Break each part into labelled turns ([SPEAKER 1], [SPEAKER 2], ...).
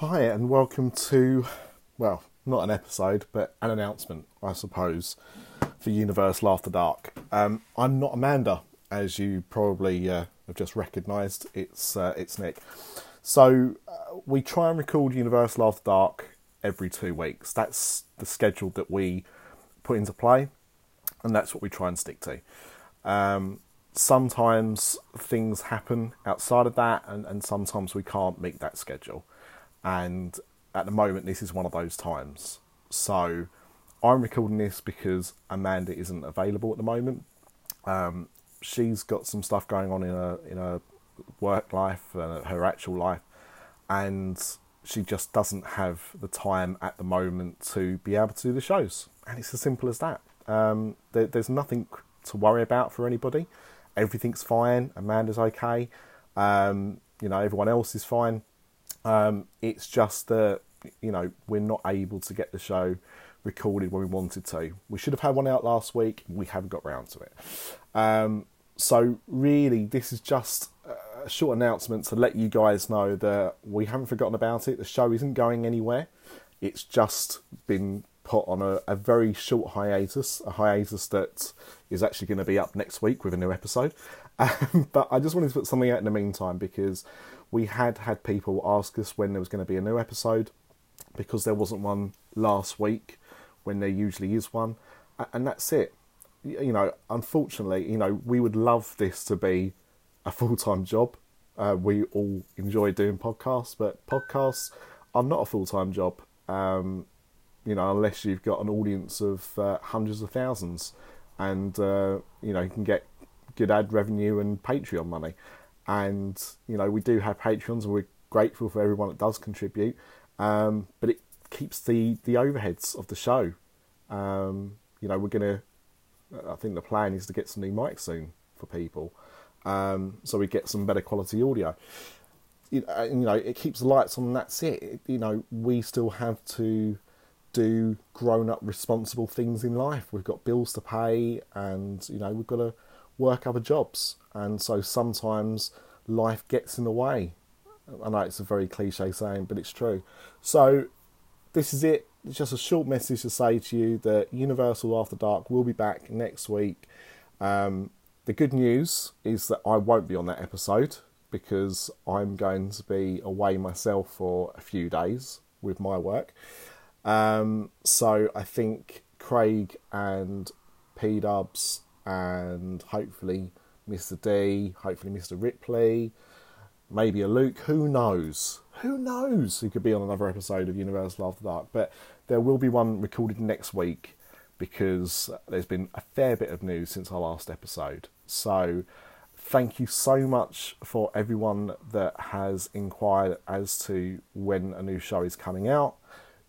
[SPEAKER 1] Hi, and welcome to, well, not an episode, but an announcement, I suppose, for Universal After Dark. Um, I'm not Amanda, as you probably uh, have just recognised. It's uh, it's Nick. So uh, we try and record Universal After Dark every two weeks. That's the schedule that we put into play, and that's what we try and stick to. Um, sometimes things happen outside of that, and, and sometimes we can't meet that schedule. And at the moment, this is one of those times. So I'm recording this because Amanda isn't available at the moment. Um, she's got some stuff going on in her in her work life, uh, her actual life, and she just doesn't have the time at the moment to be able to do the shows. And it's as simple as that. Um, there, there's nothing to worry about for anybody. Everything's fine. Amanda's okay. Um, you know, everyone else is fine. Um, it's just that you know we're not able to get the show recorded when we wanted to. We should have had one out last week. We haven't got round to it. Um, so really, this is just a short announcement to let you guys know that we haven't forgotten about it. The show isn't going anywhere. It's just been put on a, a very short hiatus, a hiatus that is actually going to be up next week with a new episode. Um, but I just wanted to put something out in the meantime because we had had people ask us when there was going to be a new episode because there wasn't one last week when there usually is one, and that's it. You know, unfortunately, you know, we would love this to be a full time job. Uh, we all enjoy doing podcasts, but podcasts are not a full time job. Um, you know, unless you've got an audience of uh, hundreds of thousands, and uh, you know you can get good ad revenue and Patreon money. And you know we do have Patreons, and we're grateful for everyone that does contribute. Um, but it keeps the the overheads of the show. Um, you know, we're gonna. I think the plan is to get some new mics soon for people, um, so we get some better quality audio. You know, you know, it keeps the lights on. and That's it. You know, we still have to do grown up responsible things in life. We've got bills to pay, and you know, we've got to work other jobs, and so sometimes life gets in the way. I know it's a very cliche saying, but it's true. So this is it. It's just a short message to say to you that Universal After Dark will be back next week. Um, the good news is that I won't be on that episode because I'm going to be away myself for a few days with my work. Um, so I think Craig and P Dubs and hopefully Mr. D, hopefully Mr. Ripley, maybe a Luke, who knows? Who knows who could be on another episode of Universal After Dark? But there will be one recorded next week because there's been a fair bit of news since our last episode. So thank you so much for everyone that has inquired as to when a new show is coming out.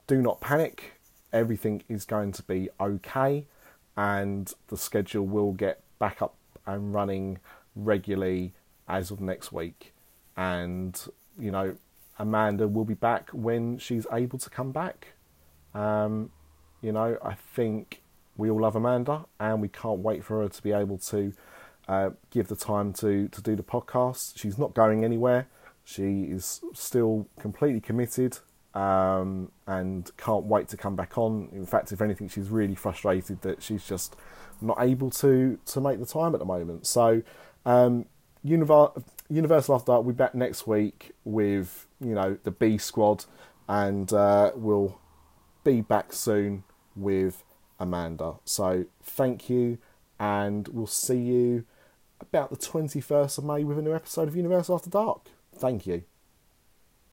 [SPEAKER 1] Do not panic, everything is going to be okay, and the schedule will get back up and running regularly as of next week and you know Amanda will be back when she's able to come back. Um, you know, I think we all love Amanda, and we can't wait for her to be able to uh, give the time to to do the podcast. She's not going anywhere. She is still completely committed, um, and can't wait to come back on. In fact, if anything, she's really frustrated that she's just not able to to make the time at the moment. So, um, Univar- Universal After Dark we'll be back next week with you know the B squad, and uh, we'll be back soon with Amanda. So thank you, and we'll see you about the twenty first of May with a new episode of Universal After Dark. Thank you.